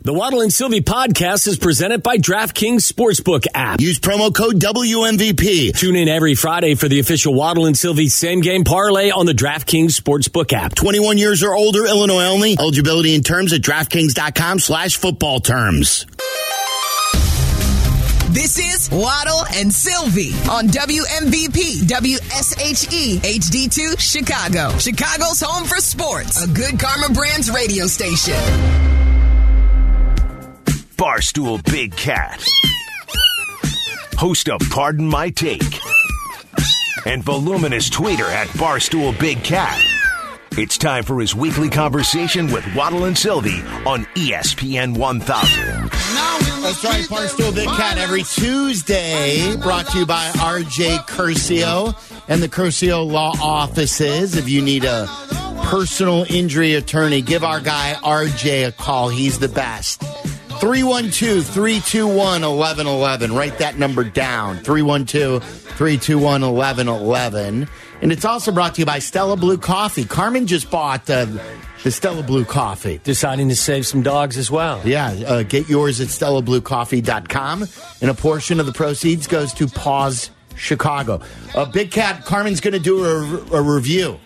The Waddle and Sylvie podcast is presented by DraftKings Sportsbook app. Use promo code WMVP. Tune in every Friday for the official Waddle and Sylvie same game parlay on the DraftKings Sportsbook app. 21 years or older, Illinois only. Eligibility and terms at DraftKings.com slash football terms. This is Waddle and Sylvie on WMVP WSHE HD2 Chicago. Chicago's home for sports. A good Karma Brands radio station. Barstool Big Cat. Host of Pardon My Take. And voluminous tweeter at Barstool Big Cat. It's time for his weekly conversation with Waddle and Sylvie on ESPN 1000. That's right, Barstool Big Cat every Tuesday, brought to you by RJ Curcio and the Curcio Law Offices. If you need a personal injury attorney, give our guy RJ a call. He's the best. 312 321 1111. Write that number down 312 321 1111. And it's also brought to you by Stella Blue Coffee. Carmen just bought uh, the Stella Blue Coffee. Deciding to save some dogs as well. Yeah, uh, get yours at stellabluecoffee.com. And a portion of the proceeds goes to PAWS Chicago. Uh, Big Cat, Carmen's going to do a, a review.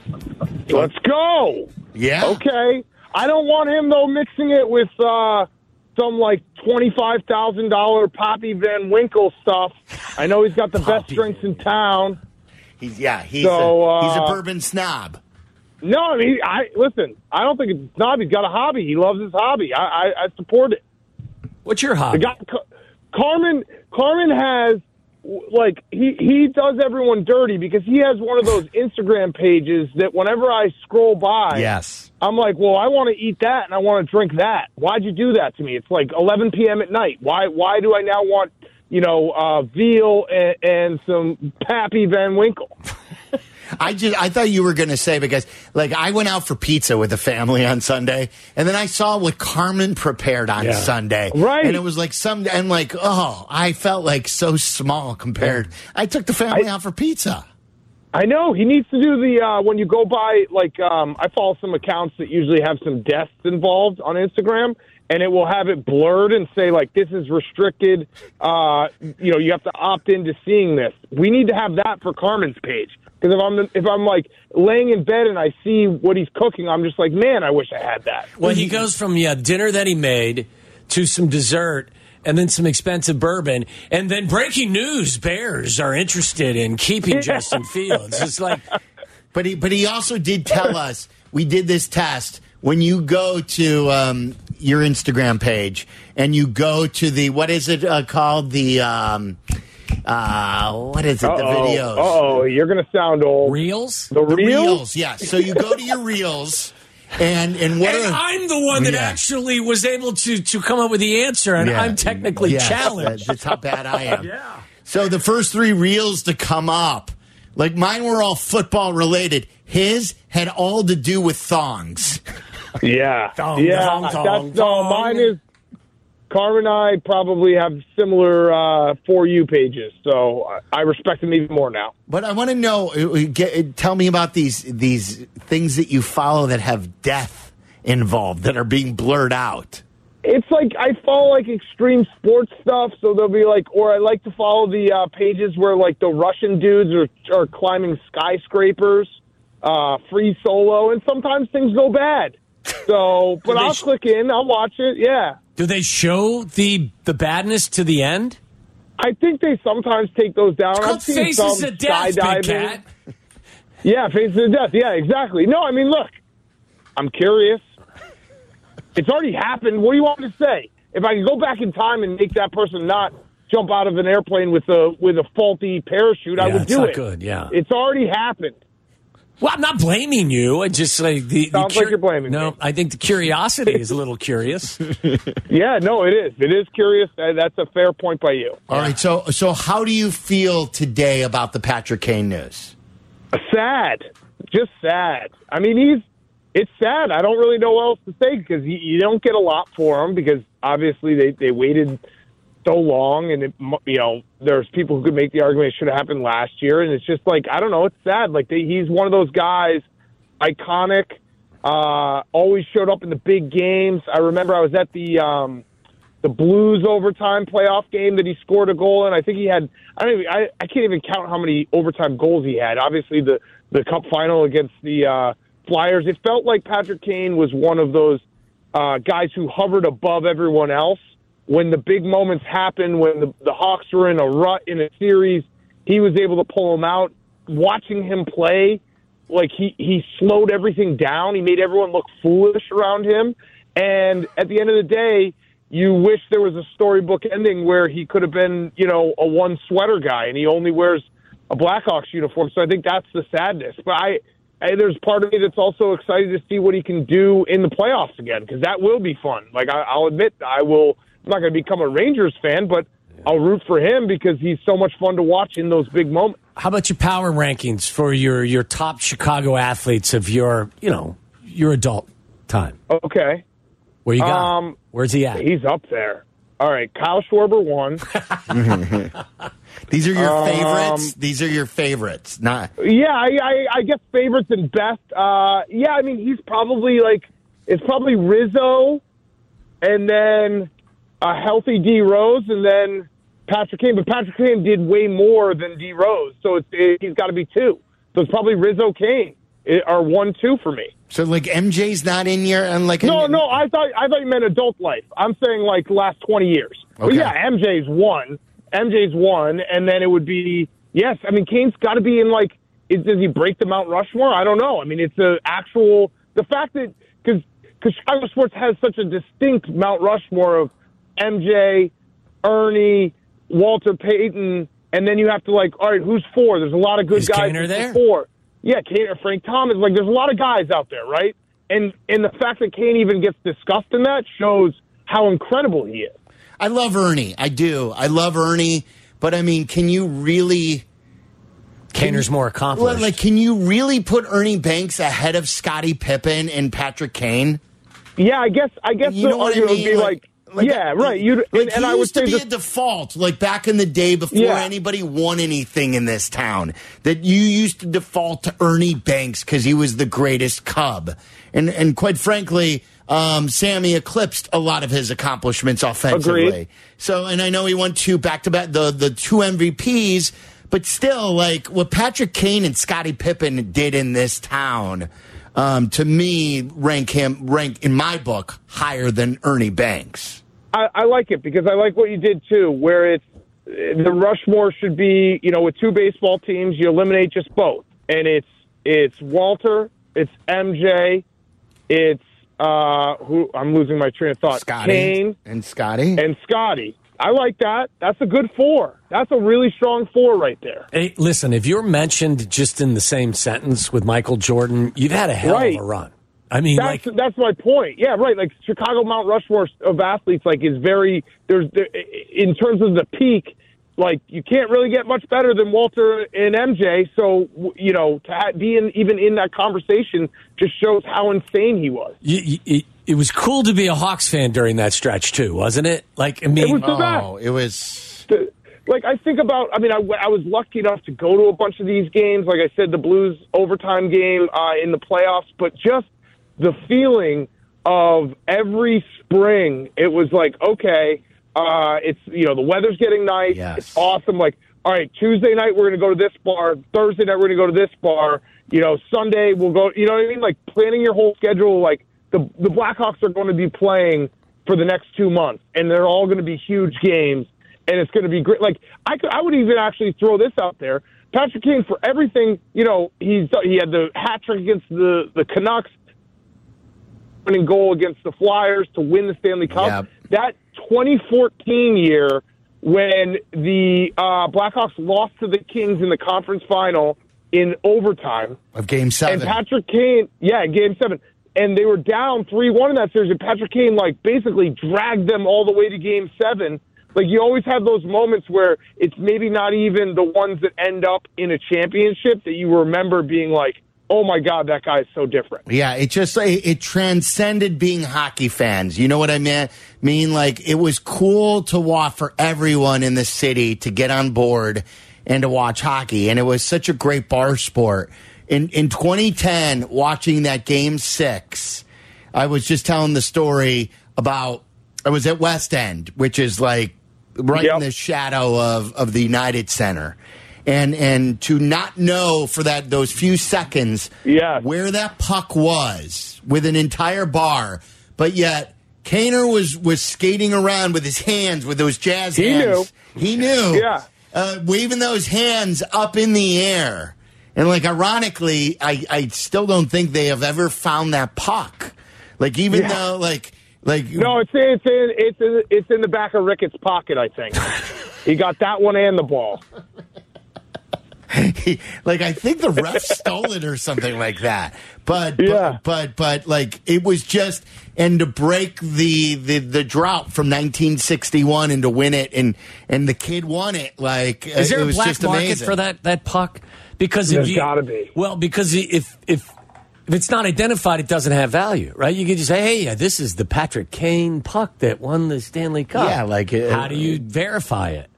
Let's go. Yeah? Okay. I don't want him though mixing it with uh, some like twenty five thousand dollar Pappy Van Winkle stuff. I know he's got the best drinks in town. He's, yeah, he's, So, a, he's a uh, bourbon snob. No, I mean, I listen. I don't think it's a snob. He's got a hobby. He loves his hobby. I, I, I support it. What's your The hobby? guy, Car- Carmen, Carmen has like he he does everyone dirty because he has one of those Instagram pages that whenever I scroll by, Yes. I'm like, well, I want to eat that and I want to drink that. Why'd you do that to me? It's like 11 p.m. at night. Why why do I now want you know uh, veal and, and some Pappy Van Winkle? I just I thought you were going to say because like I went out for pizza with the family on Sunday and then I saw what Carmen prepared on Yeah. Sunday. Right. And it was like some and like oh, I felt like so small compared. I took the family I- out for pizza. I know he needs to do the uh, when you go by like um, I follow some accounts that usually have some deaths involved on Instagram, and it will have it blurred and say like this is restricted. Uh, you know, you have to opt into seeing this. We need to have that for Carmen's page because if I'm if I'm like laying in bed and I see what he's cooking, I'm just like, man, I wish I had that. Well, he goes from yeah dinner that he made to some dessert and then some expensive bourbon and then breaking news: Bears are interested in keeping Justin Fields. It's like But he, but he also did tell us we did this test. When you go to um, your Instagram page and you go to the what is it uh, called the um, uh, what is it the videos Oh, you're gonna sound old. reels. The the reels? reels yes. So you go to your reels and and what And are I'm the one that Yeah. actually was able to to come up with the answer, and Yeah. I'm technically Yes, challenged. That's how bad I am. yeah. So the first three reels to come up, like mine were all football related. His had all to do with thongs. Yeah, Dong, yeah. dong, that's dong, no. Mine is. Carmen and I probably have similar uh, for you pages, so I- respect him even more now. But I want to know. uh, Get, tell me about these these things that you follow that have death involved that are being blurred out. It's like I follow like extreme sports stuff, so they'll be like, or I like to follow the uh, pages where like the Russian dudes are are climbing skyscrapers, uh, free solo, and sometimes things go bad. So, but I'll sh- click in, I'll watch it. Yeah. Do they show the the badness to the end? I think they sometimes take those down. It's I've seen Faces some of Death, skydiving. Cat. Yeah, faces of death. Yeah, exactly. No, I mean, look, I'm curious. It's already happened. What do you want me to say? If I could go back in time and make that person not jump out of an airplane with a with a faulty parachute, I would do it. good, yeah. it's already happened. Well, I'm not blaming you. I just like the, the Sounds like you're blaming No, me. I think the curiosity is a little curious. Yeah, no, it is. It is curious. That's a fair point by you. All right. So so how do you feel today about the Patrick Kane news? sad, just sad. I mean, he's it's sad. I don't really know what else to say because you, you don't get a lot for him because obviously they they waited so long, and it, you know there's people who could make the argument it should have happened last year, and it's just like I don't know. It's sad. Like they, he's one of those guys, iconic. Uh, always showed up in the big games. I remember I was at the um, the Blues overtime playoff game that he scored a goal and I think he had I don't even, I, I can't even count how many overtime goals he had. Obviously the the cup final against the uh, Flyers. It felt like Patrick Kane was one of those uh, guys who hovered above everyone else when the big moments happened. When the, the Hawks were in a rut in a series, he was able to pull them out. Watching him play, like he he slowed everything down. He made everyone look foolish around him. And at the end of the day, you wish there was a storybook ending where he could have been, you know, a one sweater guy and he only wears a Blackhawks uniform. So I think that's the sadness. But I, I there's part of me that's also excited to see what he can do in the playoffs again because that will be fun. Like I, I'll admit, I will. I'm not going to become a Rangers fan, but I'll root for him because he's so much fun to watch in those big moments. How about your power rankings for your your top Chicago athletes of your you know your adult time? Okay. Where you got? Um, Where's he at? He's up there. All right, Kyle Schwarber won. These are your Um, favorites. These are your favorites. Not Yeah, I, I, I guess favorites and best. Uh, yeah, I mean he's probably like it's probably Rizzo, and then a healthy D Rose, and then Patrick Kane. But Patrick Kane did way more than D Rose, so it's, it, he's got to be two. So it's probably Rizzo Kane eh, are one two for me. so like MJ's not in here and like No, no, I thought I thought you meant adult life. I'm saying like last twenty years. But yeah, MJ's one. MJ's one, and then it would be yes. I mean, Kane's got to be in like. Is, does he break the Mount Rushmore? I don't know. I mean, it's the actual the fact that because because Chicago sports has such a distinct Mount Rushmore of MJ, Ernie, Walter Payton, and then you have to like, all right, who's four? There's a lot of good Is guys. Kaner there? Four. Yeah, Kane or Frank Thomas. Like, there's a lot of guys out there, right? And and the fact that Kane even gets discussed in that shows how incredible he is. I love Ernie. I do. I love Ernie. But I mean, can you really? Kaner's more Well, accomplished. like, can you really put Ernie Banks ahead of Scottie Pippen and Patrick Kane? Yeah, I guess I guess You the know what I mean? would be like, yeah, right. You like, and, and I used to be this, a default, like back in the day before Yeah. anybody won anything in this town. That you used to default to Ernie Banks because he was the greatest Cub, and and quite frankly, um, Sammy eclipsed a lot of his accomplishments offensively. Agreed. So, and I know he won two back to back, the the two MVPs, but still, like what Patrick Kane and Scottie Pippen did in this town. Um, to me, rank him rank in my book higher than Ernie Banks. I, I like it because I like what you did too, where it's the Rushmore should be, you know, with two baseball teams, you eliminate just both, and it's it's Walter, it's MJ, it's uh, who I'm losing my train of thought, Scotty Kane and Scotty. and Scotty. I like that. That's a good four. That's a really strong four right there. Hey, listen, if you're mentioned just in the same sentence with Michael Jordan, you've had a hell Right. of a run. I mean, That's like, that's my point. Yeah, right. Like Chicago Mount Rushmore of athletes, like is very there's there, in terms of the peak. Like you can't really get much better than Walter and MJ. So you know to be in, even in that conversation just shows how insane he was. you, you, it, it was cool to be a Hawks fan during that stretch too, wasn't it? Like, I mean, it was the best. oh, it was. to- like I think about. I mean, I was lucky enough to go to a bunch of these games. Like I said, the Blues overtime game uh, in the playoffs, but just the feeling of every spring, it was like, okay, uh, it's you know the weather's getting nice, Yes. it's awesome. Like, all right, Tuesday night we're going to go to this bar. Thursday night we're going to go to this bar. You know, Sunday we'll go. You know what I mean? Like planning your whole schedule. Like the the Blackhawks are going to be playing for the next two months, and they're all going to be huge games, and it's going to be great. Like I could, I would even actually throw this out there. Patrick Kane for everything. You know, he's he had the hat trick against the the Canucks, winning goal against the Flyers to win the Stanley Cup. Yep. That 2014 year when the uh, Blackhawks lost to the Kings in the conference final in overtime. Of game seven. And Patrick Kane, yeah, game seven. And they were down 3 1 in that series. And Patrick Kane, like, basically dragged them all the way to game seven. Like, you always have those moments where it's maybe not even the ones that end up in a championship that you remember being like, oh my God, that guy is so different. Yeah, it just it, it transcended being hockey fans. You know what I mean? Mean like it was cool to watch for everyone in the city to get on board and to watch hockey, and it was such a great bar sport. in in 2010, watching that game six, I was just telling the story about I was at West End, which is like right Yep. in the shadow of of the United Center. And and to not know for that those few seconds where that puck was with an entire bar, but yet Kaner was was skating around with his hands with those jazz He hands. He knew. Yeah. Uh, waving those hands up in the air. And like ironically, I, I still don't think they have ever found that puck. Like even Yeah. though like like No, it's in, it's in it's in it's in the back of Ricketts' pocket. I think he got that one and the ball. He, like I think the ref stole it or something like that. But Yeah. but, but but like it was just and to break the the the drought from 1961 and to win it and and the kid won it like Is there it a black just market amazing. for that that puck? Because if There's you, gotta be. Well, because if if if it's not identified, it doesn't have value, right? You could just say, "Hey, this is the Patrick Kane puck that won the Stanley Cup." Yeah, like, uh, how do you verify it?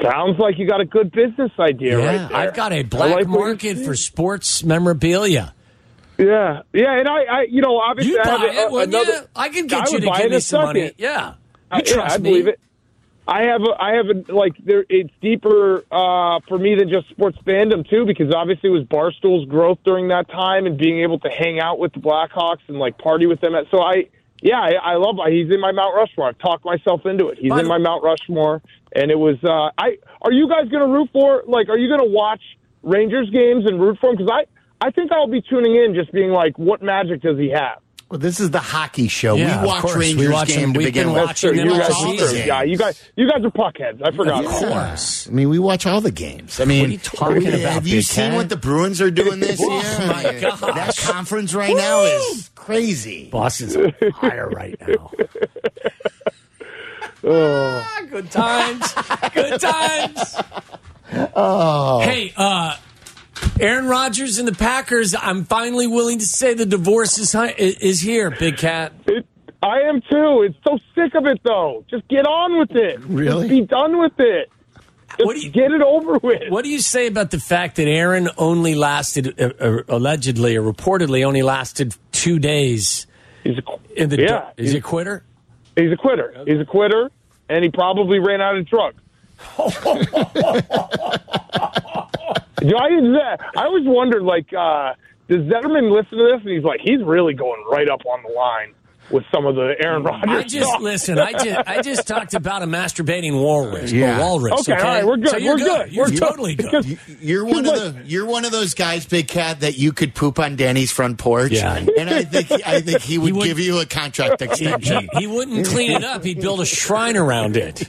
Sounds like you got a good business idea Yeah, right there. I've got a black like market for sports memorabilia. Yeah, yeah, and I, I you know, obviously You I have a- it, wouldn't another, you? I can I get you to buy give me a some money. Yeah, you I, yeah, I me. believe it. I have a, I have a, like there. It's deeper uh, for me than just sports fandom too, because obviously it was Barstool's growth during that time and being able to hang out with the Blackhawks and like party with them. So I, yeah, I, I love. He's in my Mount Rushmore. I've talked myself into it. He's By in my Mount Rushmore, and it was. Uh, I are you guys going to root for? Like, are you going to watch Rangers games and root for him? Because I, I think I'll be tuning in, just being like, what magic does he have? Well, this is the hockey show. Yeah, we watch course. We Rangers watch them. game to We've begin been with. watching them you guys, all season. yeah, you guys, you guys are puckheads. I forgot. Of course. I mean, we watch all the games. I mean, What are you talking about? have you Big seen Cat? what the Bruins are doing this year? Oh, my I mean, gosh. That conference right now is crazy. Boston's on fire right now. Ah, good times. Good times. Oh. Hey, uh, Aaron Rodgers and the Packers. I'm finally willing to say the divorce is is here, Big Cat. It, I am too. It's so sick of it, though. Just get on with it. Really? Just be done with it. Just What do you- get it over with. What do you say about the fact that Aaron only lasted, uh, uh, allegedly or reportedly, only lasted two days He's a, in the? yeah, is he a quitter? he's a quitter. He's a quitter, and he probably ran out of drugs. Do I, I always wondered, like, uh, does Zetterman listen to this? And he's like, he's really going right up on the line with some of the Aaron Rodgers I just stuff. listen. I just I just talked about a masturbating walrus. Yeah. walrus. Okay, Okay, all right, we're good, So you're we're good. good, You're we're totally good. You- You're one of the you're one of those guys, Big Cat, that you could poop on Danny's front porch. Yeah. and I think I think he would, would- give you a contract extension. He wouldn't clean it up. He'd build a shrine around it.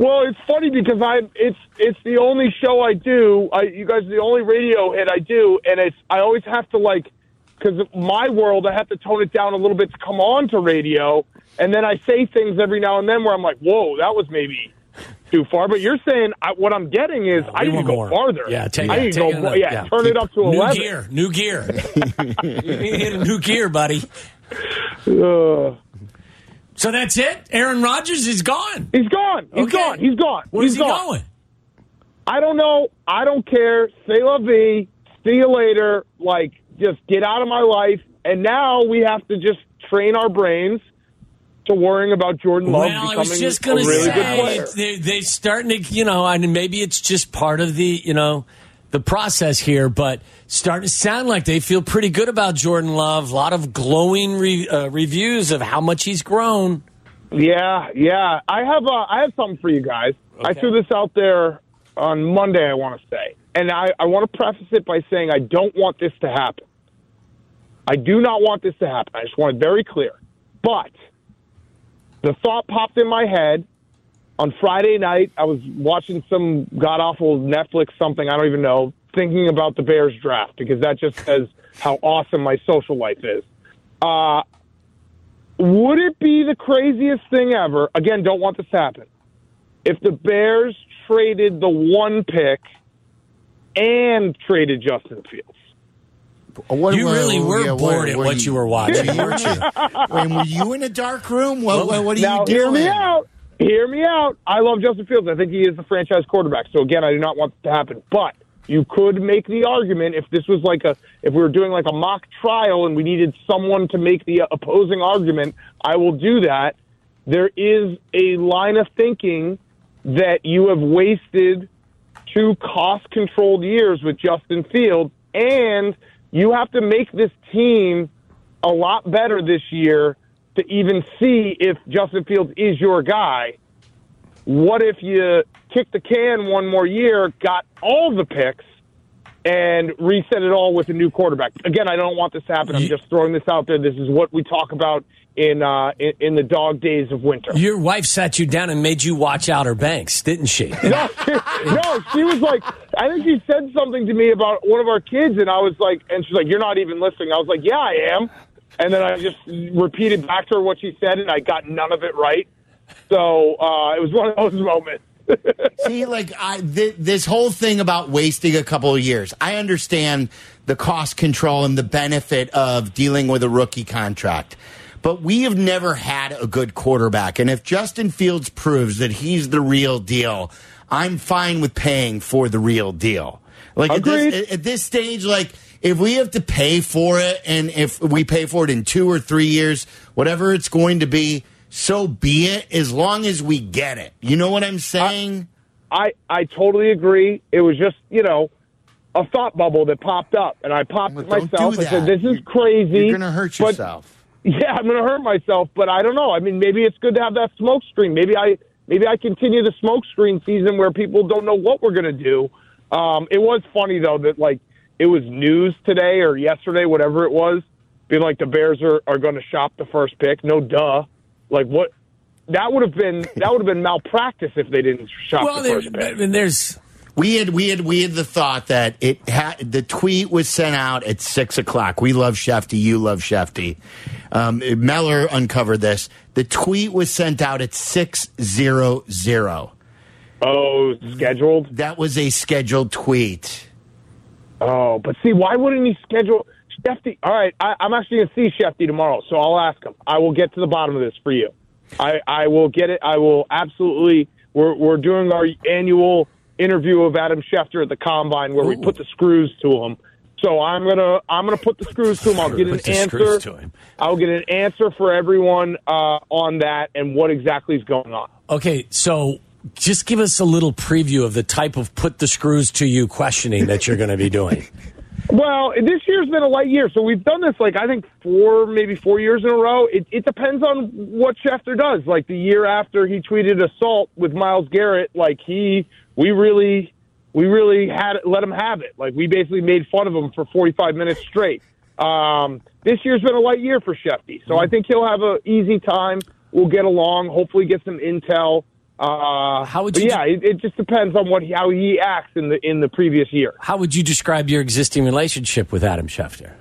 Well, it's funny because I'm it's it's the only show I do. I you guys are the only radio hit I do, and it's I always have to like because my world I have to tone it down a little bit to come on to radio, and then I say things every now and then where I'm like, whoa, that was maybe too far. But you're saying I, what I'm getting is I We need to go more. farther. Yeah, take, I yeah, to go. more- up. yeah, turn it up to a new eleven. gear. New gear. you need a new gear, buddy. Uh, So that's it. Aaron Rodgers is gone. he's gone. He's Okay. gone. He's gone. Where's he's he gone. going? I don't know. I don't care. Say la vie. See you later. Like, just get out of my life. And now we have to just train our brains to worrying about Jordan Love Well, I becoming was just a going to really good say player. they, they starting to, you know, and maybe it's just part of the, you know, the process here, but starting to sound like they feel pretty good about Jordan Love. A lot of glowing re, uh, reviews of how much he's grown. Yeah, yeah. I have uh, I have something for you guys. I threw this out there on Monday. I want to say, and I, I want to preface it by saying I don't want this to happen. I do not want this to happen. I just want it very clear. But the thought popped in my head on Friday night. I was watching some god awful Netflix something I don't even know, thinking about the Bears draft because that just says how awesome my social life is. Uh, would it be the craziest thing ever? Again, don't want this to happen. If the Bears traded the one pick and traded Justin Fields. What- You what- really were yeah, bored at what you were watching, weren't you? Wait, were you in a dark room? What, what, what are now, you doing? hear me out. Hear me out. I love Justin Fields. I think he is the franchise quarterback. So again, I do not want this to happen. But you could make the argument if this was like a if we were doing like a mock trial and we needed someone to make the uh, opposing argument, I will do that. There is a line of thinking that you have wasted two cost controlled years with Justin Fields and you have to make this team a lot better this year to even see if Justin Fields is your guy. What if you kick the can one more year, got all the picks, and reset it all with a new quarterback? Again, I don't want this to happen. I'm just throwing this out there. This is what we talk about in uh, in, in the dog days of winter. Your wife sat you down and made you watch Outer Banks, didn't she? no, no, she was like, I think she said something to me about one of our kids, and I was like, and she's like, "You're not even listening." I was like, "Yeah, I am." And then I just repeated back to her what she said, and I got none of it right. So uh, it was one of those moments. See, like I, th- this whole thing about wasting a couple of years, I understand the cost control and the benefit of dealing with a rookie contract. But we have never had a good quarterback. And if Justin Fields proves that he's the real deal, I'm fine with paying for the real deal. Like at this, at this stage, like if we have to pay for it and if we pay for it in two or three years, whatever it's going to be, so be it as long as we get it. You know what I'm saying? I, I totally agree. It was just, you know, a thought bubble that popped up and I popped it myself and said. This is You're- crazy. You're going to hurt but- yourself. Yeah, I'm going to hurt myself, but I don't know. I mean, maybe it's good to have that smoke screen. Maybe I maybe I continue the smoke screen season where people don't know what we're going to do. Um, it was funny though that like it was news today or yesterday, whatever it was, being like the Bears are, are going to shop the first pick. No, duh. Like what? That would have been that would have been malpractice if they didn't shop well, the there, first pick. and there's We had we had we had the thought that it had the tweet was sent out at six o'clock. We love Shefty. You love Shefty. Um, Meller uncovered this. The tweet was sent out at six zero zero. Oh, scheduled. That was a scheduled tweet. Oh, but see, why wouldn't he schedule Shefty? All right, I, I'm actually going to see Shefty tomorrow, so I'll ask him. I will get to the bottom of this for you. I, I will get it. I will absolutely. We're we're doing our annual interview of Adam Schefter at the combine where we put the screws to him. So I'm gonna I'm gonna put the screws to him. I'll get an answer. screws to him. I'll get an answer for everyone uh, on that and what exactly is going on. okay. So just give us a little preview of the type of put the screws to you questioning that you're going to be doing. Well, this year's been a light year, so we've done this like I think four, maybe four years in a row. It, it depends on what Schefter does. Like the year after he tweeted assault with Myles Garrett, like he, we really, we really had let him have it. Like we basically made fun of him for 45 minutes straight. Um, this year's been a light year for Shefty, so I think he'll have an easy time. We'll get along. Hopefully, get some intel. Uh, How would you- yeah, it, it just depends on what how he acts in the in the previous year. How would you describe your existing relationship with Adam Schefter?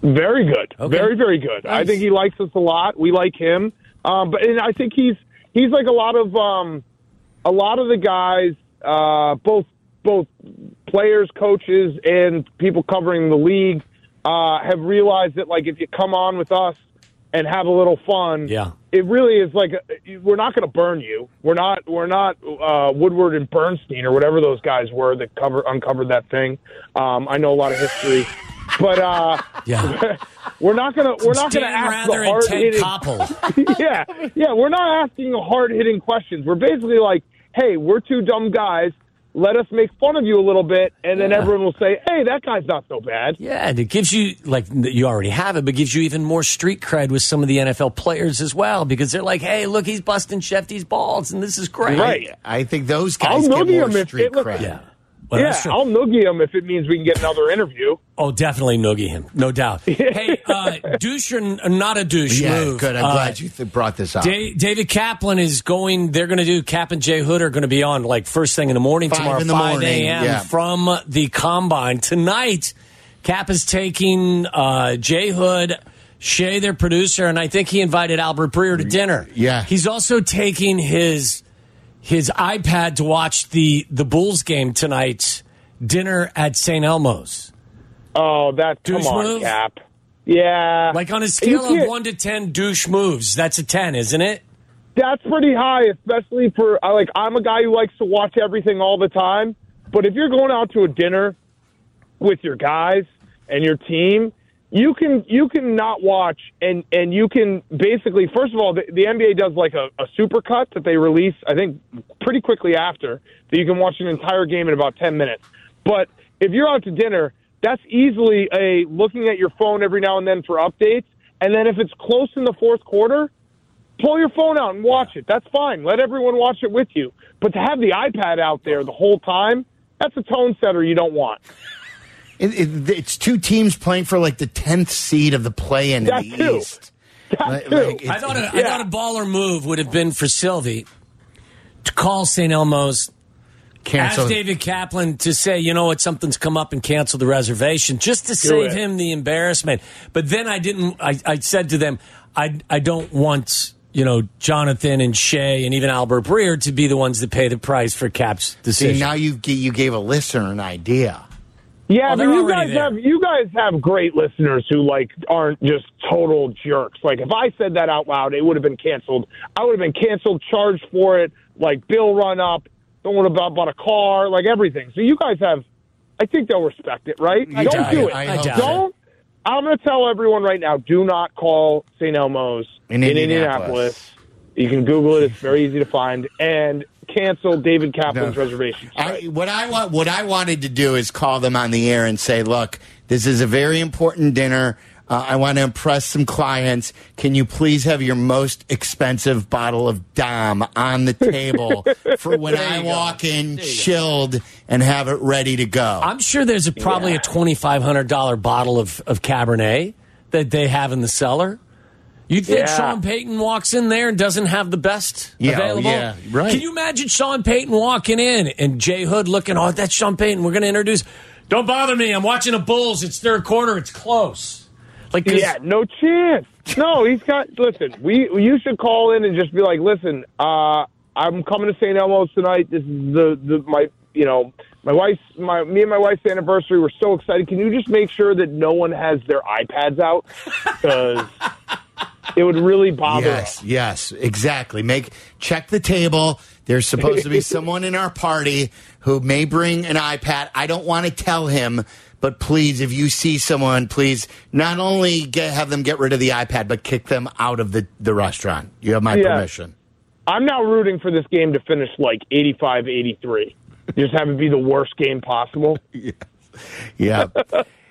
Very good. Okay. Very, very good. I think he likes us a lot. We like him. Um, but and I think he's he's like a lot of um, a lot of the guys, uh, both both players, coaches, and people covering the league uh, have realized that like if you come on with us and have a little fun, Yeah. it really is like we're not going to burn you. We're not we're not uh, Woodward and Bernstein or whatever those guys were that cover uncovered that thing. Um, I know a lot of history, but uh, Yeah. we're not gonna we're not gonna ask Rather the hard hitting. Yeah, yeah, we're not asking hard hitting questions. We're basically like, hey, we're two dumb guys. Let us make fun of you a little bit, and then Yeah. everyone will say, hey, that guy's not so bad. Yeah, and it gives you like you already have it, but gives you even more street cred with some of the NFL players as well because they're like, "Hey, look, he's busting Shefty's balls, and this is great." Right. I think those I'll guys get noogie more him if street it- look- cred. Yeah. Well, yeah. I'll noogie him if it means we can get another interview. Oh, definitely noogie him, no doubt. hey, uh, douche or n- not a douche Yeah, move? good. I'm Uh, glad you th- brought this up. Da- David Kaplan is going. They're going to do Cap and Jay Hood are going to be on like first thing in the morning Five tomorrow, in the five a.m. yeah. from the combine tonight. Cap is taking uh, Jay Hood, Shay, their producer, and I think he invited Albert Breer to dinner. Yeah. he's also taking his his iPad to watch the the Bulls game tonight. Dinner at St. Elmo's. Oh, that come Douche on, move? Cap. Yeah, Like on a scale of one to ten, douche moves. That's a ten, isn't it? That's pretty high, especially for like I'm a guy who likes to watch everything all the time. But if you're going out to a dinner with your guys and your team, you can you can not watch and and you can basically first of all the, the NBA does like a, a super cut that they release I think pretty quickly after that you can watch an entire game in about ten minutes. But if you're out to dinner, that's easily a looking at your phone every now and then for updates. And then if it's close in the fourth quarter, pull your phone out and watch it. That's fine. Let everyone watch it with you. But to have the iPad out there the whole time, that's a tone setter you don't want. It, it, it's two teams playing for like the tenth seed of the play-in That in the too. East. Like- like, I thought a, I Yeah. thought a baller move would have been for Sylvie to call St. Elmo's, cancel. ask David Kaplan to say, you know what, something's come up and cancel the reservation just to save it. him the embarrassment. But then I didn't. I, I said to them, I I don't want. You know, Jonathan and Shea and even Albert Breer to be the ones that pay the price for Cap's decision. See, now you you gave a listener an idea. Yeah, Oh, but you guys there. have you guys have great listeners who like aren't just total jerks. Like if I said that out loud, it would have been canceled. I would have been canceled, charged for it, like bill run up, don't want about bought a car, like everything. So you guys have, I think they'll respect it, right? I don't do it. it. I don't I'm going to tell everyone right now: do not call St. Elmo's In in, Indianapolis. Indianapolis. You can Google it; it's very easy to find. And cancel David Kaplan's No. reservations. I, what I want, what I wanted to do is call them on the air and say, "Look, this is a very important dinner. Uh, I want to impress some clients. Can you please have your most expensive bottle of Dom on the table for when I walk in, chilled, and have it ready to go?" I'm sure there's a, probably a twenty five hundred dollar bottle of, of Cabernet that they have in the cellar. You think Yeah. Sean Payton walks in there and doesn't have the best Yeah, available? yeah, right. Can you imagine Sean Payton walking in and Jay Hood looking, oh, that's Sean Payton. We're going to introduce. Don't bother me. I'm watching the Bulls. It's third quarter. It's close. Like, 'cause- Yeah, no chance. No, he's got. Listen, we you should call in and just be like, listen, uh, I'm coming to St. Elmo's tonight. This is the the my you know my wife's my me and my wife's anniversary. We're so excited. Can you just make sure that no one has their iPads out because it would really bother Yes, us. yes, exactly. Make check the table. There's supposed to be someone in our party who may bring an iPad. I don't want to tell him, but please, if you see someone, please not only get have them get rid of the iPad, but kick them out of the, the restaurant. You have my Yeah. permission. I'm now rooting for this game to finish like 85-83. Just have it be the worst game possible. Yeah.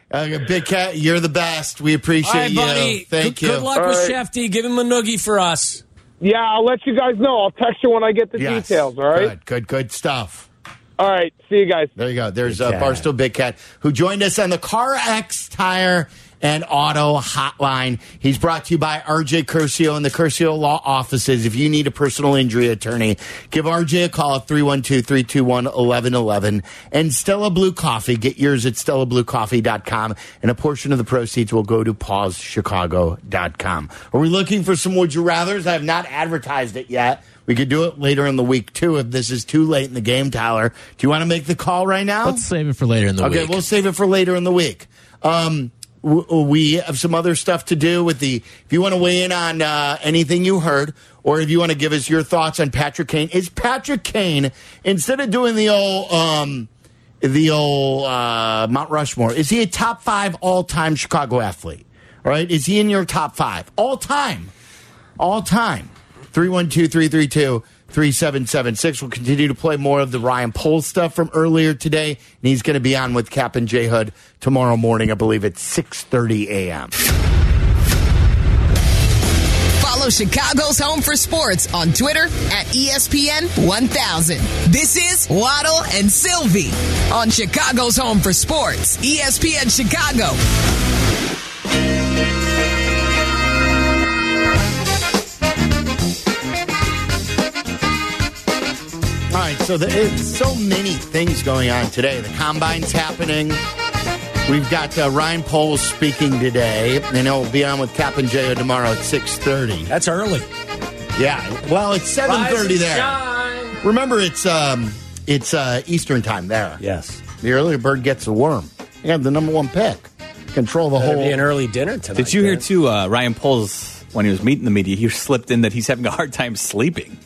Uh, Big Cat, you're the best. We appreciate All right, you. buddy. Thank good, you. Good luck All with right. Shefty. Give him a noogie for us. Yeah, I'll let you guys know. I'll text you when I get the Yes. details. All right. Good, good, good stuff. All right. See you guys. There you go. There's Big uh, Cat. Barstool Big Cat who joined us on the CarX Tire and Auto Hotline. He's brought to you by RJ Curcio and the Curcio Law Offices. If you need a personal injury attorney, give RJ a call at 312 321 1111. And Stella Blue Coffee. Get yours at stellabluecoffee.com. And a portion of the proceeds will go to pawschicago.com. Are we looking for some Would You Rathers? I have not advertised it yet. We could do it later in the week, too, if this is too late in the game, Tyler. Do you want to make the call right now? Let's save it for later in the Okay, week. Okay, we'll save it for later in the week. Um, we have some other stuff to do with the. If you want to weigh in on uh, anything you heard, or if you want to give us your thoughts on Patrick Kane, is Patrick Kane instead of doing the old um, the old uh, Mount Rushmore, is he a top five all time Chicago athlete? All right, is he in your top five all time? All time. 312 332 3776. We'll continue to play more of the Ryan Poles stuff from earlier today. And he's going to be on with Cap and J Hood tomorrow morning, I believe, at 6.30 a.m. Follow Chicago's Home for Sports on Twitter at ESPN 1000. This is Waddle and Sylvie on Chicago's Home for Sports, ESPN Chicago. So there's so many things going on today. The combine's happening. We've got uh, Ryan Poles speaking today, and he'll be on with Cap and J tomorrow at 6.30. That's early. Yeah, well, it's 7.30 there. Shine. Remember, it's um, it's uh, Eastern time there. Yes. The earlier bird gets the worm. You have the number one pick. Control the Better whole. be an early dinner tonight. Did you hear Dan. too? Uh, Ryan Poles when he was meeting the media, he slipped in that he's having a hard time sleeping.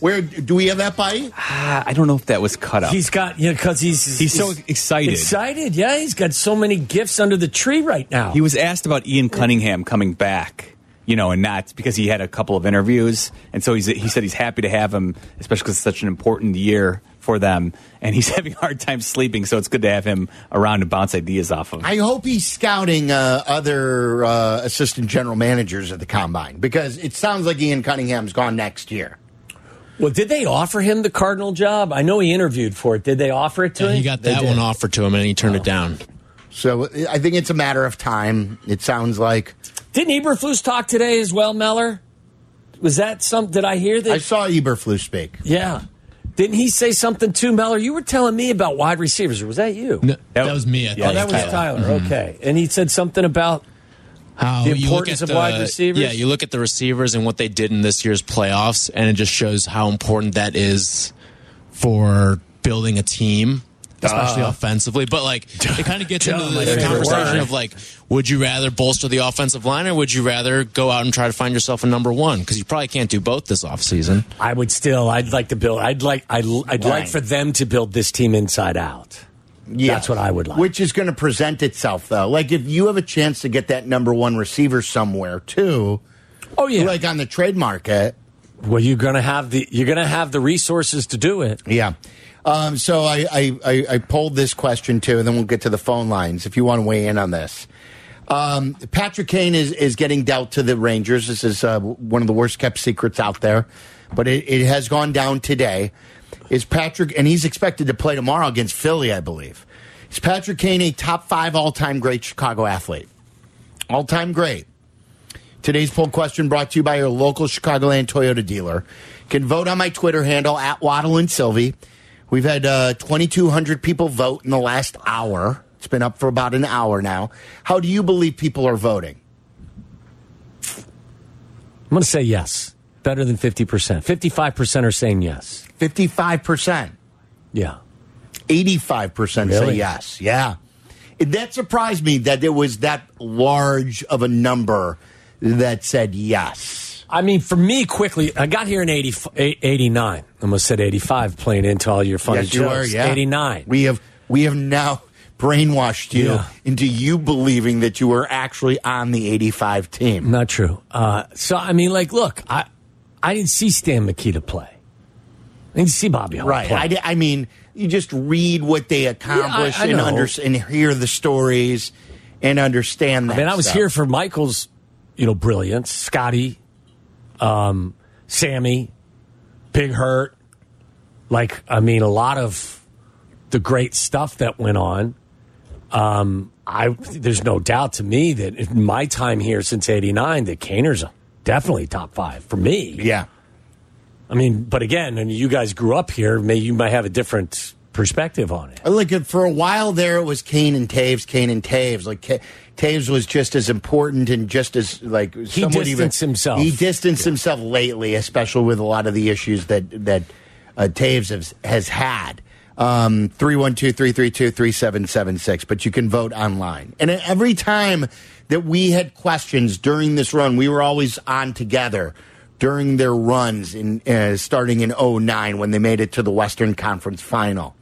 Where do we have that bite? Ah, I don't know if that was cut up. He's got, you know, because he's, He's so excited. Excited, yeah. He's got so many gifts under the tree right now. He was asked about Ian Cunningham coming back, you know, and not because he had a couple of interviews, and so he's, he said he's happy to have him, especially because it's such an important year for them, and he's having a hard time sleeping. So it's good to have him around to bounce ideas off of. I hope he's scouting uh, other uh, assistant general managers at the combine because it sounds like Ian Cunningham's gone next year. Well, did they offer him the Cardinal job? I know he interviewed for it. Did they offer it to Yeah, him? he got that one offered to him and he turned it down. So I think it's a matter of time. It sounds like Didn't Eberflus talk today as well, Meller? Was that some? Did I hear that? I saw Eberflus speak. yeah. Didn't he say something too, Meller? You were telling me about wide receivers. Was that you? No, that, was me. I Yeah, Oh, that was think. Tyler. Mm-hmm. Okay, and he said something about How The you look importance at of the, wide receivers? Yeah, you look at the receivers and what they did in this year's playoffs, and it just shows how important that is for building a team, especially uh. offensively. But like, it kind of gets into the, the conversation word. of like, would you rather bolster the offensive line, or would you rather go out and try to find yourself a number one? Because you probably can't do both this offseason. I would still. I'd like to build. I'd like. I'd, I'd like for them to build this team inside out. Yeah. That's what I would like. Which is going to present itself, though. Like, if you have a chance to get that number one receiver somewhere, too, Oh yeah. like on the trade market, well, you're gonna have the. You're gonna have the resources to do it. yeah. Um, so I, I, I, I pulled this question, too, and then we'll get to the phone lines if you want to weigh in on this. Um, Patrick Kane is, is getting dealt to the Rangers. This is uh, one of the worst kept secrets out there, but it, it has gone down today. Is Patrick, and he's expected to play tomorrow against Philly, I believe. Is Patrick Kane a top five all time great Chicago athlete? All time great. Today's poll question brought to you by your local Chicagoland Toyota dealer. You can vote on my Twitter handle at Waddle and Sylvie. We've had uh, 2,200 people vote in the last hour. It's been up for about an hour now. How do you believe people are voting? I'm gonna say yes. Better than fifty percent. Fifty-five percent are saying yes. 55%. Yeah. 85% say yes. Yeah. It- That surprised me that it was that large of a number that said yes. I mean, for me, quickly, I got here in 80, 89. Almost said 85 playing into all your funny yes, you jokes. are. Yeah. 89. We have we have now brainwashed you Yeah. into you believing that you were actually on the 85 team. Not true. Uh, so, I mean, like, look, I, I didn't see Stan Mikita play. I didn't see Bobby Hull Right. play. I, I mean, you just read what they accomplish I and, under, and hear the stories and understand that. I mean, I was stuff. here for Michael's, you know, brilliance. Scotty, um, Sammy, Big Hurt. Like, I mean, a lot of the great stuff that went on. Um, I there's no doubt to me that in my time here since '89, that Kaner's definitely top five for me. Yeah. I mean, but again, and you guys grew up here, may you might have a different perspective on it. Like uh, for a while there, it was Kane and Toews, Kane and Toews. Like Toews was just as important and just as like he distanced himself. He distanced himself lately, especially with a lot of the issues that that uh, Toews has, has had. Um, 312-332-3776, but you can vote online. And every time that we had questions during this run, we were always on together during their runs in uh, starting in 09 when they made it to the Western Conference Final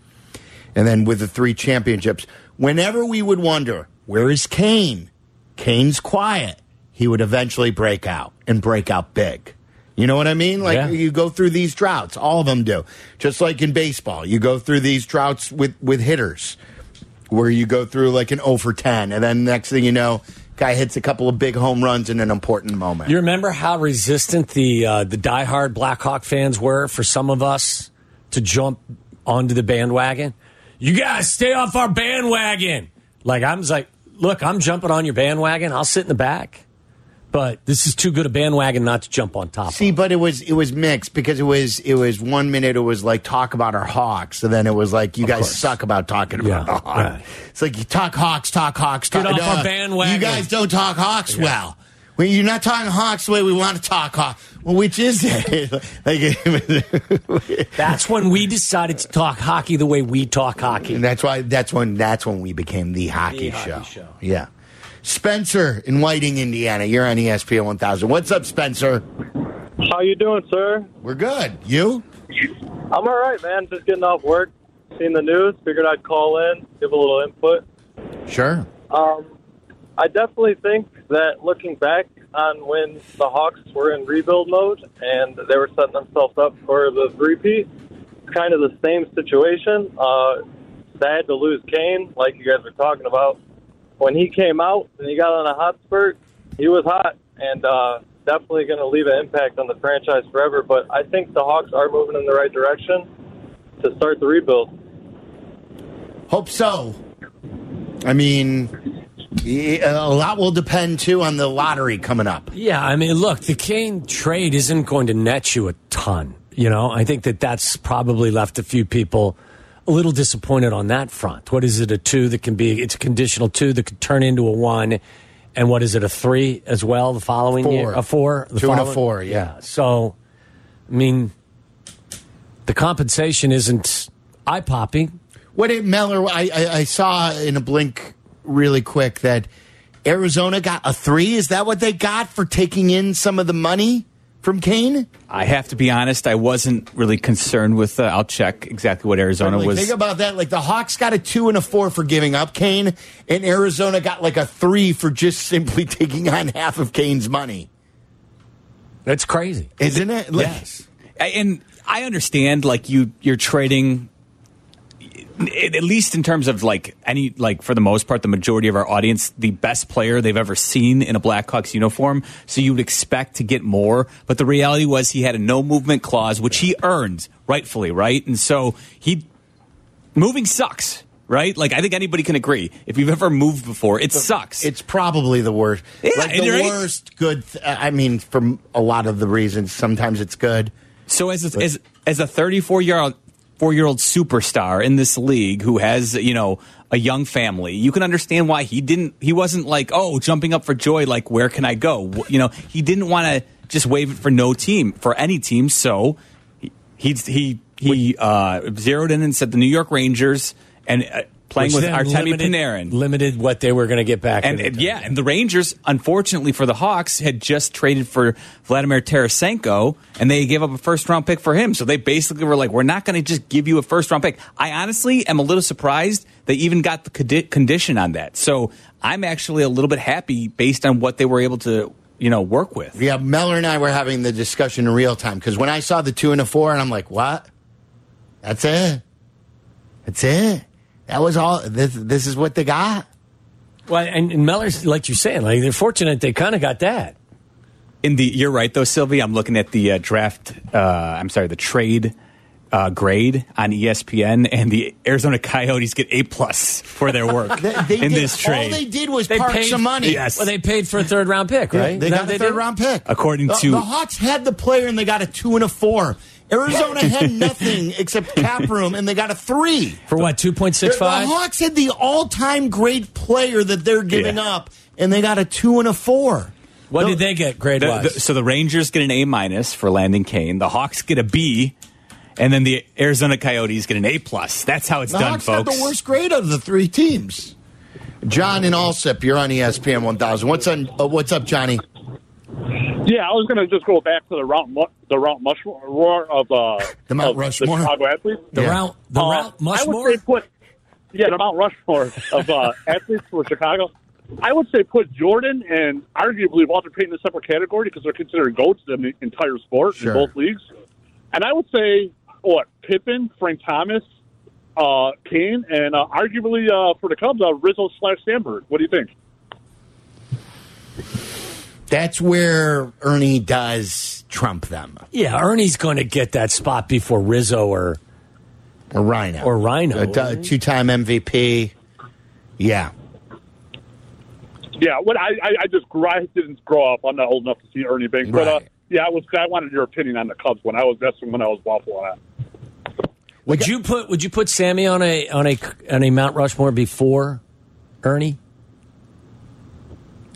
and then with the three championships. Whenever we would wonder, where is Kane? Kane's quiet. He would eventually break out and break out big. You know what I mean? Like Yeah. you go through these droughts. All of them do. Just like in baseball, you go through these droughts with, with hitters where you go through like an 0 for 10. And then next thing you know, guy hits a couple of big home runs in an important moment. You remember how resistant the uh, the diehard Blackhawk fans were for some of us to jump onto the bandwagon? You guys stay off our bandwagon. Like I was like, look, I'm jumping on your bandwagon. I'll sit in the back, but this is too good a bandwagon not to jump on top. Of. See, of. but it was it was mixed because it was it was one minute it was like talk about our Hawks, and then it was like you guys course. suck about talking about Yeah, the Hawks. right. It's like you talk Hawks, talk Hawks, Get talk, off our bandwagon. You guys don't talk Hawks well. Well, you're not talking Hawks the way we want to talk Hawks. Well, which is it? like, That's when we decided to talk hockey the way we talk hockey. and that's why that's when that's when we became the hockey, The hockey show. show. Yeah. Spencer in Whiting, Indiana. You're on ESPN 1000. What's up, Spencer? How you doing, sir? We're good. You? I'm all right, man. Just getting off work, seeing the news. Figured I'd call in, give a little input. Sure. Um, I definitely think that looking back on when the Hawks were in rebuild mode and they were setting themselves up for the three-peat, it's kind of the same situation. Uh, sad to lose Kane, like you guys were talking about. When he came out and he got on a hot spurt, he was hot and uh, definitely going to leave an impact on the franchise forever. But I think the Hawks are moving in the right direction to start the rebuild. Hope so. I mean, a lot will depend too on the lottery coming up. Yeah, I mean, look, the Kane trade isn't going to net you a ton. You know, I think that that's probably left a few people a little disappointed on that front. What is it, a two that can be, it's a conditional two that could turn into a one. And what is it, a three as well the following Four. year? A four? The Two and a four, yeah. So, I mean, the compensation isn't eye popping. What it Meller? I, I I saw in a blink really quick that Arizona got a three. Is that what they got for taking in some of the money from Kane? I have to be honest. I wasn't really concerned with. Uh, I'll check exactly what Arizona Like, was. think about that. Like the Hawks got a two and a four for giving up Kane, and Arizona got like a three for just simply taking on half of Kane's money. That's crazy. Isn't it? Like, Yes. And I understand like you you're trading at least in terms of like any like for the most part the majority of our audience the best player they've ever seen in a Blackhawks uniform so you would expect to get more but the reality was he had a no movement clause which he earned rightfully right and so he moving sucks right like I think anybody can agree if you've ever moved before it sucks It's probably the worst. Yeah, like the right? worst good. Th- I mean, for a lot of the reasons, sometimes it's good. So as a, as as a 34 year old four year old superstar in this league who has you know a young family, you can understand why he didn't. He wasn't like oh jumping up for joy like where can I go? You know he didn't want to just waive it for no team for any team. So he he he, he uh, zeroed in and said the New York Rangers and. Playing Which with then Artemi limited- Panarin, Limited what they were going to get back. and, and it. yeah, and the Rangers, unfortunately for the Hawks, had just traded for Vladimir Tarasenko, and they gave up a first round pick for him. So they basically were like, "We're not going to just give you a first round pick." I honestly am a little surprised they even got the condi- condition on that. So I'm actually a little bit happy based on what they were able to, you know, work with. Yeah, Meller and I were having the discussion in real time because when I saw the two and a four, and I'm like, what? That's it. That's it. That was all. This, this is what they got. Well, and, and Meller's like you're saying, like they're fortunate they kind of got that. In the, you're right though, Silvy. I'm looking at the uh, draft. Uh, I'm sorry, the trade. Uh, grade on ESPN and the Arizona Coyotes get A plus for their work They, they in did, this trade. All they did was They park paid some money. Yes. Well, they paid for a third round pick, right? They No, got a third did? round pick. According the, to- the Hawks had the player and they got a two and a four. Arizona had nothing except cap room and they got a three. for what two point six five. The, the. Hawks had the all-time great player that they're giving Yeah. up, and they got a two and a four. What The- did they get grade The- wise? the- so the Rangers get an A minus for landing Kane. The Hawks get a B, and then the Arizona Coyotes get an A plus. That's how it's The done, Hawks folks. had the worst grade of the three teams. John and Alsip, you're on ESPN 1000. What's on? Uh, what's up, Johnny? Yeah, I was going to just go back to the Mount Mu- the Mount Rushmore of uh, The Mount of Rushmore? the Chicago athletes. the yeah. round, the Uh, round I would say put yeah the Mount Rushmore of uh, athletes for Chicago. I would say put Jordan and arguably Walter Payton in a separate category because they're considered goats in the entire sport Sure. in both leagues. And I would say what Pippen, Frank Thomas, uh, Kane, and uh, arguably uh, for the Cubs, uh, Rizzo slash Sandberg. What do you think? That's where Ernie does trump them yeah, Ernie's going to get that spot before Rizzo or or Ryno Or Ryno. A t- two-time MVP. Yeah, Yeah, what I, I, I just grew, I didn't grow up. I'm not old enough to see Ernie Banks, but uh, yeah, I was. I wanted your opinion on the Cubs when I was. That's when I was waffling on it. would you put would you put Sammy on a on a on a Mount Rushmore before Ernie?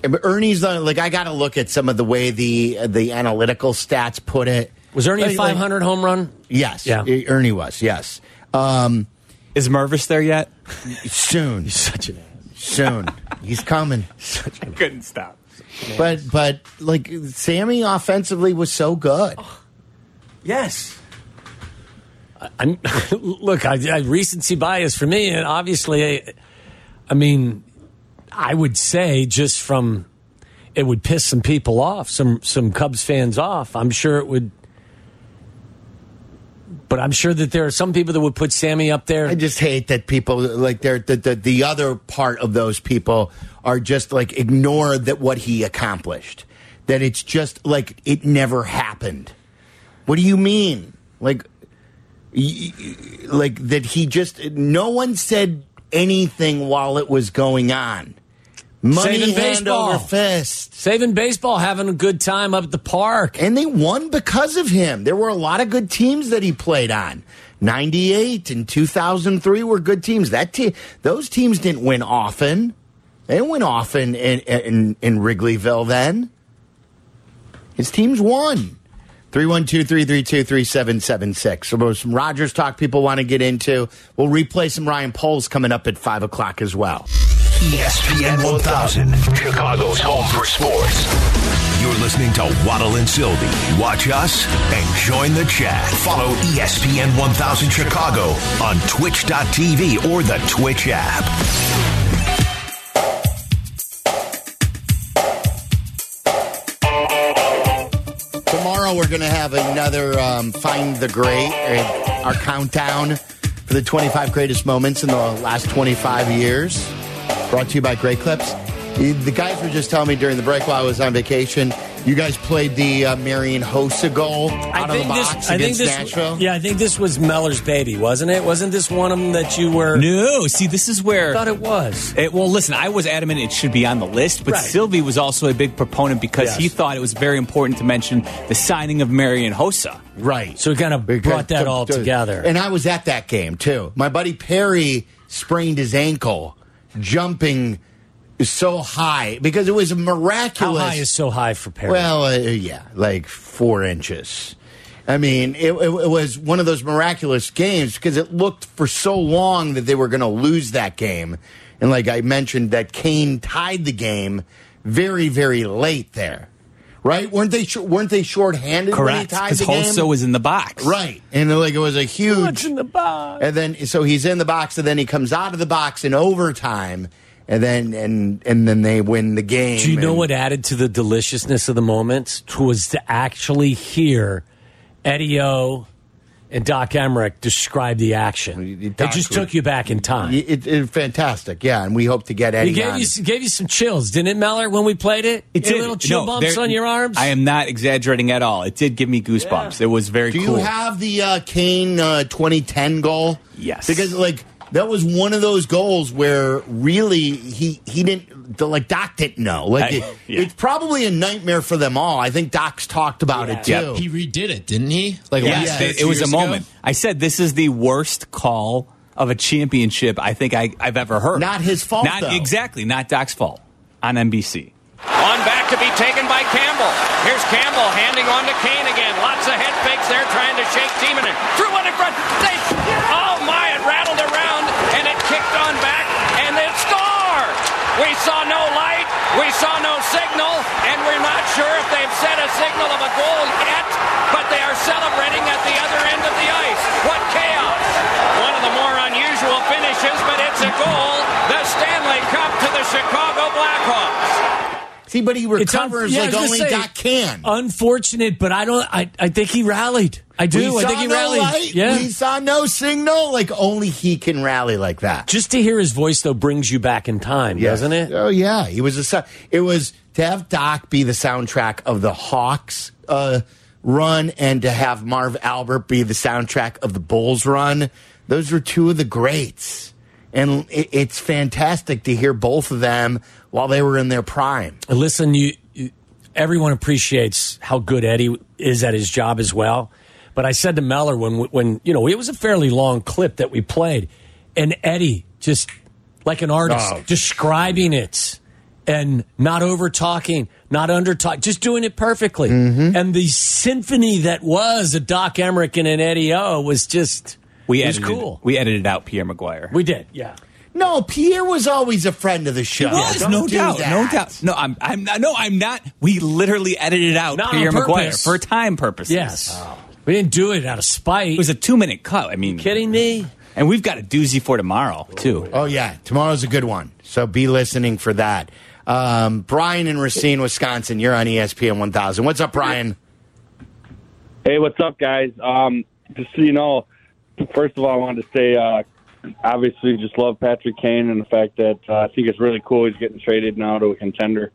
But Ernie's the, like I got to look at some of the way the the analytical stats put it. Was Ernie a Like- like- five hundred home run? Yes, Yeah. Ernie was. Yes, um, Is Mervis there yet? soon, Such an ass. soon. He's coming. I couldn't stop. But but like Sammy offensively was so good. Yes. I'm, look, I, I recency bias for me, and obviously, I, I mean, I would say just from it would piss some people off, some some Cubs fans off. I'm sure it would, but I'm sure that there are some people that would put Sammy up there. I just hate that people like they're the, the the other part of those people are just like ignore that what he accomplished. That it's just like it never happened. What do you mean? Like like that he just no one said anything while it was going on. Money Saving baseball. fist. Saving baseball, having a good time up at the park. And they won because of him. There were a lot of good teams that he played on. 98 and 2003 were good teams. That te- those teams didn't win often. They win often in, in, in Wrigleyville then. His teams won. 312 332 3776. So some Rodgers talk people want to get into. We'll replay some Ryan Poles coming up at 5 o'clock as well. ESPN 1000, Chicago's home for sports. You're listening to Waddle and Silvy. Watch us and join the chat. Follow ESPN 1000 Chicago on twitch.tv or the Twitch app. Tomorrow we're going to have another um, Find the Great, our countdown for the 25 greatest moments in the last 25 years. Brought to you by Great Clips. The guys were just telling me during the break while I was on vacation, you guys played the uh, Marian Hossa goal out of the box against Nashville. Yeah, I think this was Meller's baby, wasn't it? Wasn't this one of them that you were? No, see, this is where. I thought it was. It, well, listen, I was adamant it should be on the list, but Right. Silvy was also a big proponent because Yes. he thought it was very important to mention the signing of Marian Hossa. Right. So we kind of brought that all together. And I was at that game too. My buddy Perry sprained his ankle jumping so high because it was miraculous. How high is so high for Perry? Well, uh, yeah, like four inches. I mean, it, it, it was one of those miraculous games because it looked for so long that they were going to lose that game. And like I mentioned, that Kane tied the game very, very late there. Right? Weren't they? sh- Weren't they shorthanded when he Correct, because the game? Hossa was in the box. Right. And like it was a huge What's in the box? and then so he's in the box and then he comes out of the box in overtime and then and and then they win the game. Do you know and- what added to the deliciousness of the moment? Was to actually hear Eddie O and Doc Emrick describe the action. It just was- took you back in time. It, it, fantastic, yeah, and we hope to get Eddie It gave on. you gave you some chills, didn't it, Meller, when we played it? It You did. little chill No, bumps there- on your arms. I am not exaggerating at all. It did give me goosebumps. It was very Do you have the uh, Kane uh, 2010 goal? Yes. because like that was one of those goals where really he he didn't the, like Doc didn't know. Like I- it- yeah. it's probably a nightmare for them all. I think Doc's talked about it too. Yep. He redid it, didn't he? Like Yes, last it, it was a ago? moment. I said this is the worst call of a championship I think I, I've ever heard. Not his fault, Not though. exactly. Not Doc's fault on NBC. On back to be taken by Campbell. Here's Campbell handing on to Kane again. Lots of head fakes there trying to shake Timonen. Threw one in front. They, oh my, it rattled around and it kicked on back and it scored. We saw no light. We saw no signal. And we're not sure if they've set a signal of a goal yet, but they are celebrating at the other end of the ice. What chaos. One of the more unusual finishes, but it's a goal. The Stanley Cup to the Chicago Blackhawks. See, but he It's un- recovers yeah, like only say, Doc can. Unfortunate, but I don't. I, I think he rallied. I do. We I think he no rallied. light. Yeah. We saw no signal. Like only he can rally like that. Just to hear his voice though brings you back in time, Yes. doesn't it? Oh yeah, he was a. It was to have Doc be the soundtrack of the Hawks uh, run, and to have Marv Albert be the soundtrack of the Bulls run. Those were two of the greats, and it, it's fantastic to hear both of them while they were in their prime. Listen, you, you, everyone appreciates how good Eddie is at his job as well. But I said to Meller when when you know it was a fairly long clip that we played, and Eddie just like an artist Oh. describing it and not over talking, not under talk, just doing it perfectly. Mm-hmm. And the symphony that was a Doc Emrick and an Eddie O was just We it was edited, cool. We edited out Pierre McGuire. We did, yeah. No, Pierre was always a friend of the show. He was, Don't no do doubt, that. no doubt. No, I'm, I'm not. No, I'm not. We literally edited out Not Pierre McGuire purpose. for time purposes. Yes. We didn't do it out of spite. it was a two minute cut. I mean, kidding me? and we've got a doozy for tomorrow too. Oh yeah, tomorrow's a good one. So be listening for that. Um, Brian in Racine, Wisconsin. You're on ESPN 1000. What's up, Brian? Hey, what's up, guys? Um, just so you know, first of all, I wanted to say, uh, obviously, just love Patrick Kane and the fact that uh, I think it's really cool he's getting traded now to a contender.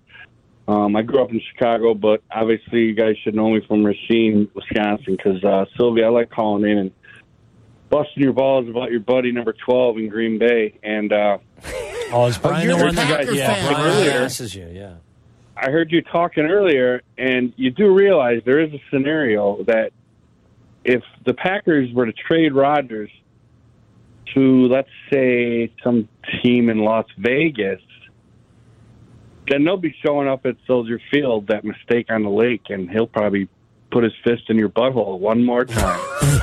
Um, I grew up in Chicago, but obviously, you guys should know me from Racine, Wisconsin, because uh, Sylvia, I like calling in and busting your balls about your buddy number 12 in Green Bay. And uh, Oh, is Brian you're the one that Packer yeah, Brian right? asks you, yeah. I heard you talking earlier, and you do realize there is a scenario that if the Packers were to trade Rodgers to, let's say, some team in Las Vegas, then they'll be showing up at Soldier Field, that mistake on the lake, and he'll probably put his fist in your butthole one more time.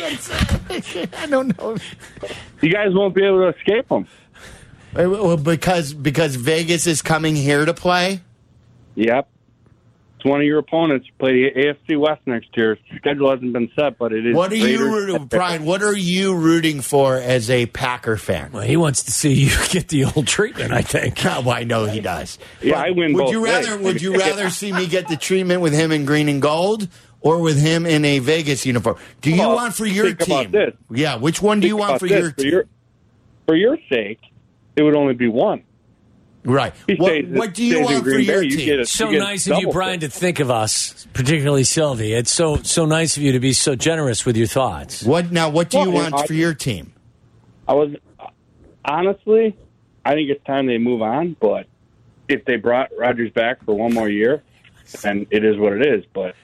I don't know. you guys won't be able to escape him. Uh, well, Because because Vegas is coming here to play. Yep. It's one of your opponents. You play the AFC West next year. Schedule hasn't been set, but it is. What are you, Raiders- rooting- Brian? What are you rooting for as a Packer fan? Well, he wants to see you get the old treatment, I think. well, I know he does. Yeah, I win Would both you rather? ways. Would you rather see me get the treatment with him in green and gold, or with him in a Vegas uniform? Do you Well, want for your think team? about this. Yeah, which one do you want for your for team? your for your sake? It would only be one. Right. He What, stays- what do you stays in want for Green your Bay, you team? get a- So get nice of you, Brian, pay. to think of us, particularly Silvy. It's so so nice of you to be so generous with your thoughts. What now? What do you want I- for your team? I was honestly, I think it's time they move on. But if they brought Rodgers back for one more year, then it is what it is. But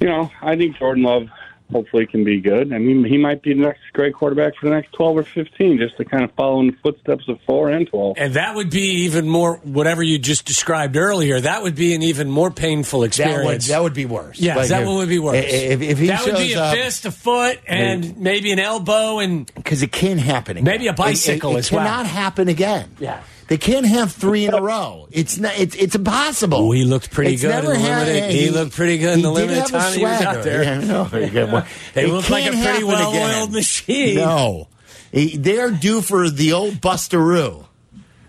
you know, I think Jordan Love hopefully can be good. I mean, he might be the next great quarterback for the next twelve or fifteen, just to kind of follow in the footsteps of four and twelve. And that would be even more, whatever you just described earlier, that would be an even more painful That would experience. that would be worse. Yes, Like that if- one would be worse. If, if he that would be a up- fist, a foot, and maybe an elbow, and because it can't happen. Again. Maybe a bicycle It, it, it as well. cannot happen again. Yeah. They can't have three in a row. It's not. It's, it's impossible. Oh, he looked pretty It's good in never the had- limited- he looked pretty good in the did limited time he was out there. Yeah, I know. Very good. Well, They look like a can't pretty happen well-oiled machine. No, they're due for the old Busteroo.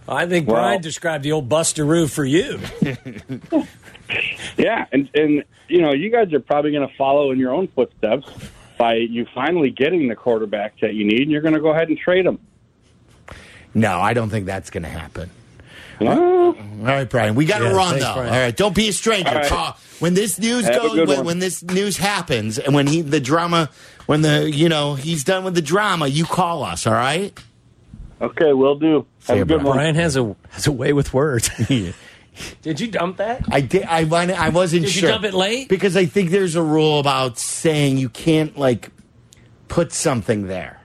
I think Well- Brian described the old Busteroo for you. Yeah, and and you know, you guys are probably going to follow in your own footsteps by you finally getting the quarterback that you need, and you're going to go ahead and trade him. No, I don't think that's going to happen. Well, All right, Brian. We got to Yeah, run thanks, though. Brian. All right, don't be a stranger. All right. Call- When this news Have goes, when, when this news happens, and when he the drama, when the you know he's done with the drama, you call us. All right. okay, we'll do. See Have you, a good Brian. one. Brian has a has a way with words. Did you dump that? I did. I I wasn't sure. Did you dump it late? because I think there's a rule about saying you can't like put something there.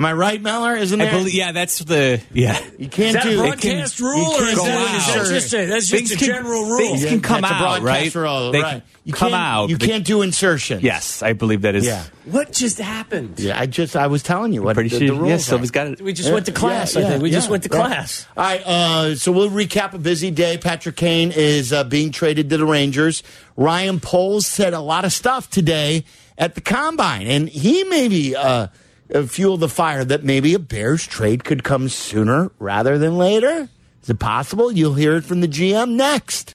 Am I right, Meller? Isn't I there? believe, yeah, that's the yeah. you can't that a do broadcast you rule, or can't is go that, is that just a, that's just a can- general rule? things can come That's out, broadcast right? rule, They right. can You come out. You They- can't do insertions. Yes, I believe that is. Yeah. What just happened? Yeah, I just I was telling you what Pretty the, sure. the rules yes, are. Silvy's got it. We just went to class. I think we just went to right. class. All right, uh, so we'll recap a busy day. Patrick Kane is uh, being traded to the Rangers. Ryan Poles said a lot of stuff today at the combine, and he maybe uh, uh, fueled the fire that maybe a Bears trade could come sooner rather than later. Is it possible? You'll hear it from the GM next.